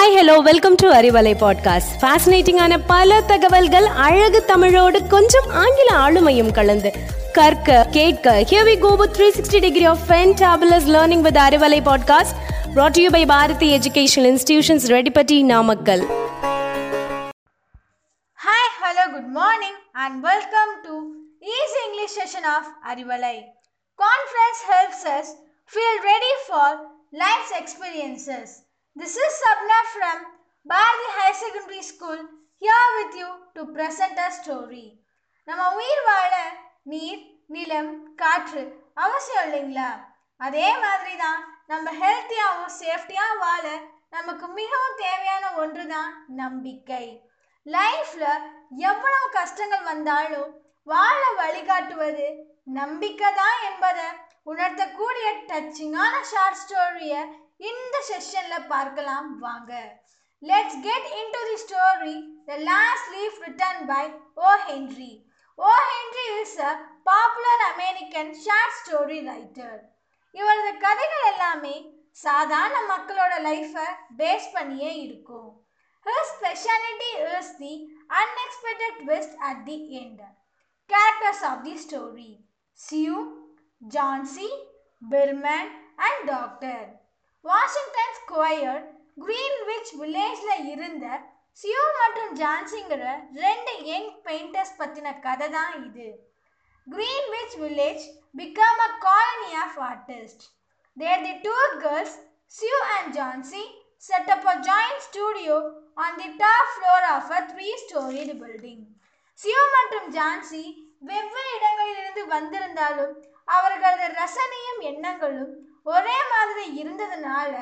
Hi hello welcome to Arivalai podcast ஃபேசினேட்டிங்கான பல தகவல்கள் அழகு தமிழோடு கொஞ்சம் ஆங்கில ஆளுமையும் கலந்து கற்க கேட்க here we go with 360 degree of fantabulous learning with Arivalai podcast brought to you by Bharathi educational institutions Reddipatti Namakkal Hi, hello, good morning, and welcome to Easy English session of Arivalai. Conference helps us feel ready for life's experiences. This is Sabna from Bharathi High Secondary School here with you to present a story. நம்ம உயிர் வாழ நீர் நிலம் காற்று அவசியம் இல்லைங்களா அதே மாதிரி தான் நம்ம ஹெல்த்தியாகவும் சேஃப்டியாக வாழ நமக்கு மிகவும் தேவையான ஒன்று தான் நம்பிக்கை லைஃப்பில் எவ்வளவு கஷ்டங்கள் வந்தாலும் வாழ வழிகாட்டுவது நம்பிக்கை தான் என்பதை உணர்த்தக்கூடிய டச்சிங்கான ஷார்ட் ஸ்டோரியை இந்த செஷன்ல பார்க்கலாம் வாங்க. Let's get into the story the last leaf written by O Henry O Henry is a popular American short story writer இவரது கதைகள் எல்லாமே சாதாரண மக்களோட லைஃப்பை பேஸ் பண்ணியே இருக்கும். Her speciality is the unexpected twist at the end. Characters of the story. Sue, Johnsy Birman, and Doctor. Washington Square Greenwich வில்லேஜில் இருந்த சியோ மற்றும் ஜான்சிங்கிற ரெண்டு யங் பெயிண்டர்ஸ் பற்றின கதை தான் இது Greenwich Village become a colony of artist there the two girls Sue and Johnsy set up a joint studio on the top floor of a three-storied building. சியோ மற்றும் ஜான்சி வெவ்வேறு இடங்களிலிருந்து வந்திருந்தாலும் அவர்களது ரசனையும் எண்ணங்களும் ஒரே மாதிரி இருந்ததுனால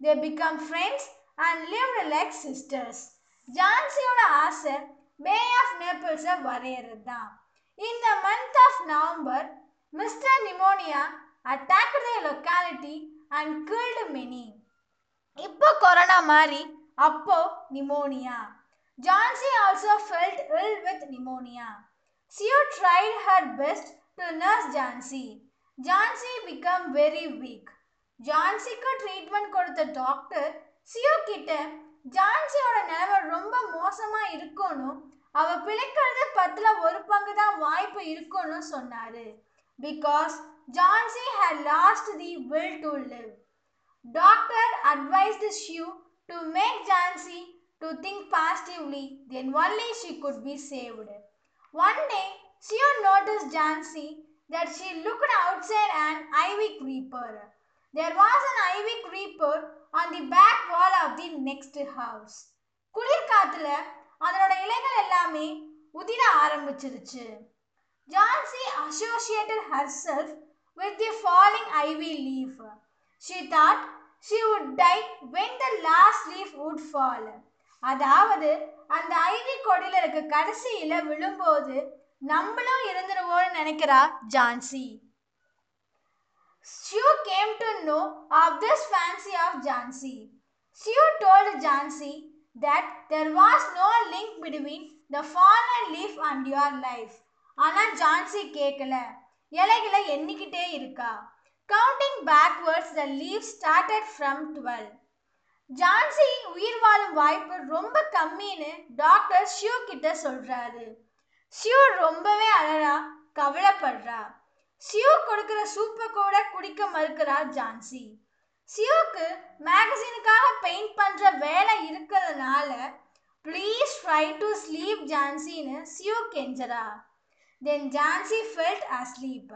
they become friends and lived like sisters ஜான்சியோட ஆசை பே ஆஃப் நேபிள்ஸை வரையறது தான் இந்த month of November Mister Pneumonia attack the locality and killed many இப்போ கொரோனா மாதிரி அப்போ pneumonia Johnsy also felt ill with pneumonia Sue tried her best to nurse Johnsy. Johnsy become very weak ஜான்சிக்கு treatment கொடுத்த doctor Sue கிட்ட ஜான்சியோட நிலைமை ரொம்ப மோசமா இருக்கும்னு அவ பிழைக்கிறது பத்துல ஒரு பங்கு தான் வாய்ப்பு இருக்கும்னு சொன்னாரு because Johnsy had lost the will to live doctor advised Sue to make Johnsy to think positively then only she could be saved one day Sue notice Johnsy that she looked outside and ivy creeper There was an ivy creeper on the back wall of the next house. குளிர் காத்துல அதனோட இலைகள் எல்லாமே உதிர ஆரம்பிச்சிருச்சு. Johnsy associated herself with the falling ivy leaf she thought she would die when the last leaf would fall அதாவது அந்த IV கொடியில் இருக்க கடைசியில் விழும்போது நம்மளும் இருந்துருவோம்னு நினைக்கிறா Jhansi Sue came to know of this fancy of Jansi. Sue told Jansi that there was no link between the fallen leaf and your life. ஆனால் ஜான்சி கேட்கல இலைகளை எண்ணிக்கிட்டே இருக்கா. Counting backwards the leave started from twelve Johnsy உயிர் வாழும் வாய்ப்பு ரொம்ப கம்மின்னு டாக்டர் ஷியூ கிட்ட சொல்றாரு. ஷியூ ரொம்பவே அழறா கவலைப்படுறா. சியோ கொடுக்குற சூப்பை கூட குடிக்க மறுக்கிறார் ஜான்சி. சியோக்கு மேகசினுக்காக பெயிண்ட் பண்ணுற வேலை இருக்கிறதுனால ப்ளீஸ் ட்ரை டு ஸ்லீப் ஜான்சின்னு Sue கெஞ்சரா then Johnsy felt asleep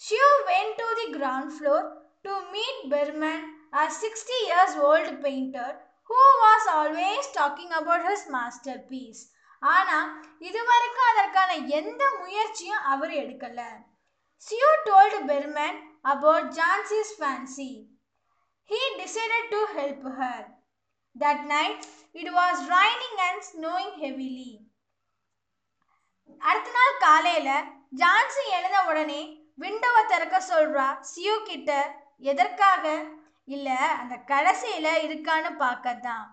Sue went to the ground floor to meet Behrman a sixty years old painter who was always talking about his masterpiece ஆனால் இதுவரைக்கும் அதற்கான எந்த முயற்சியும் அவர் எடுக்கலை. Seo told Berman about Jansi's fancy. He decided to help her. That night, it was raining and snowing heavily. அடுத்த நாள் காலையில் ஜான்சி எழுந்த உடனே விண்டோவை திறக்க சொல்கிறா சியோ கிட்ட எதற்காக இல்லை அந்த கடைசியில் இருக்கான்னு பார்க்க தான்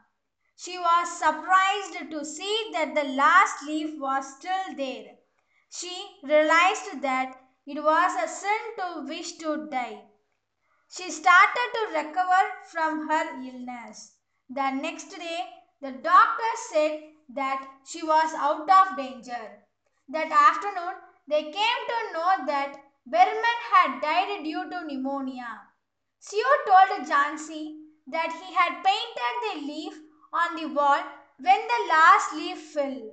she was surprised to see that the last leaf was still there she realised that it was a sin to wish to die. She started to recover from her illness. The next day, the doctor said that she was out of danger. That afternoon, they came to know that Berman had died due to pneumonia. Sue told Jansi that he had painted the leaf on the wall when the last leaf fell.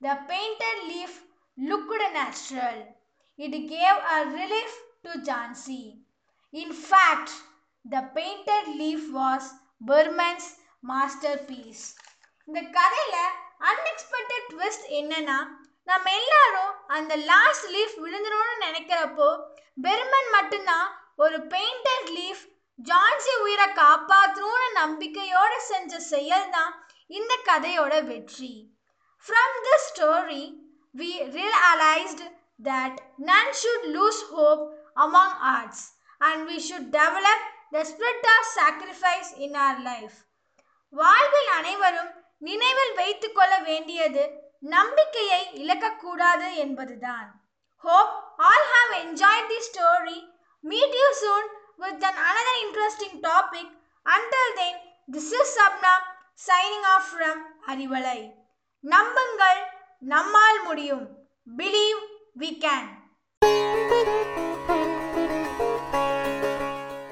The painted leaf looked natural. It gave a relief to Jansi. In fact, the painted leaf was Burman's masterpiece. இந்த கதையில unexpected twist என்னன்னா நம்ம எல்லாரும் அந்த last leaf விழுந்துரும்னு நினைக்கிறப்போ பெர்மன் மட்டும்தான் ஒரு painted leaf Jhansi உயிரை காப்பாற்றணும்னு நம்பிக்கையோட செஞ்ச செயல் தான் இந்த கதையோட வெற்றி from this story we realised that none should lose hope among arts and we should develop the spirit of sacrifice in our life. வாழ்வில் அனைவரும் நினைவில் வைத்து கொள்ள வேண்டியது நம்பிக்கையை இழக்கக்கூடாது என்பதுதான் hope all have enjoy the story meet you soon with an another interesting topic under then this is Sapna signing off from Arivalai நம்புங்கள் நம்மால் முடியும் பிலீவ் வி கேன்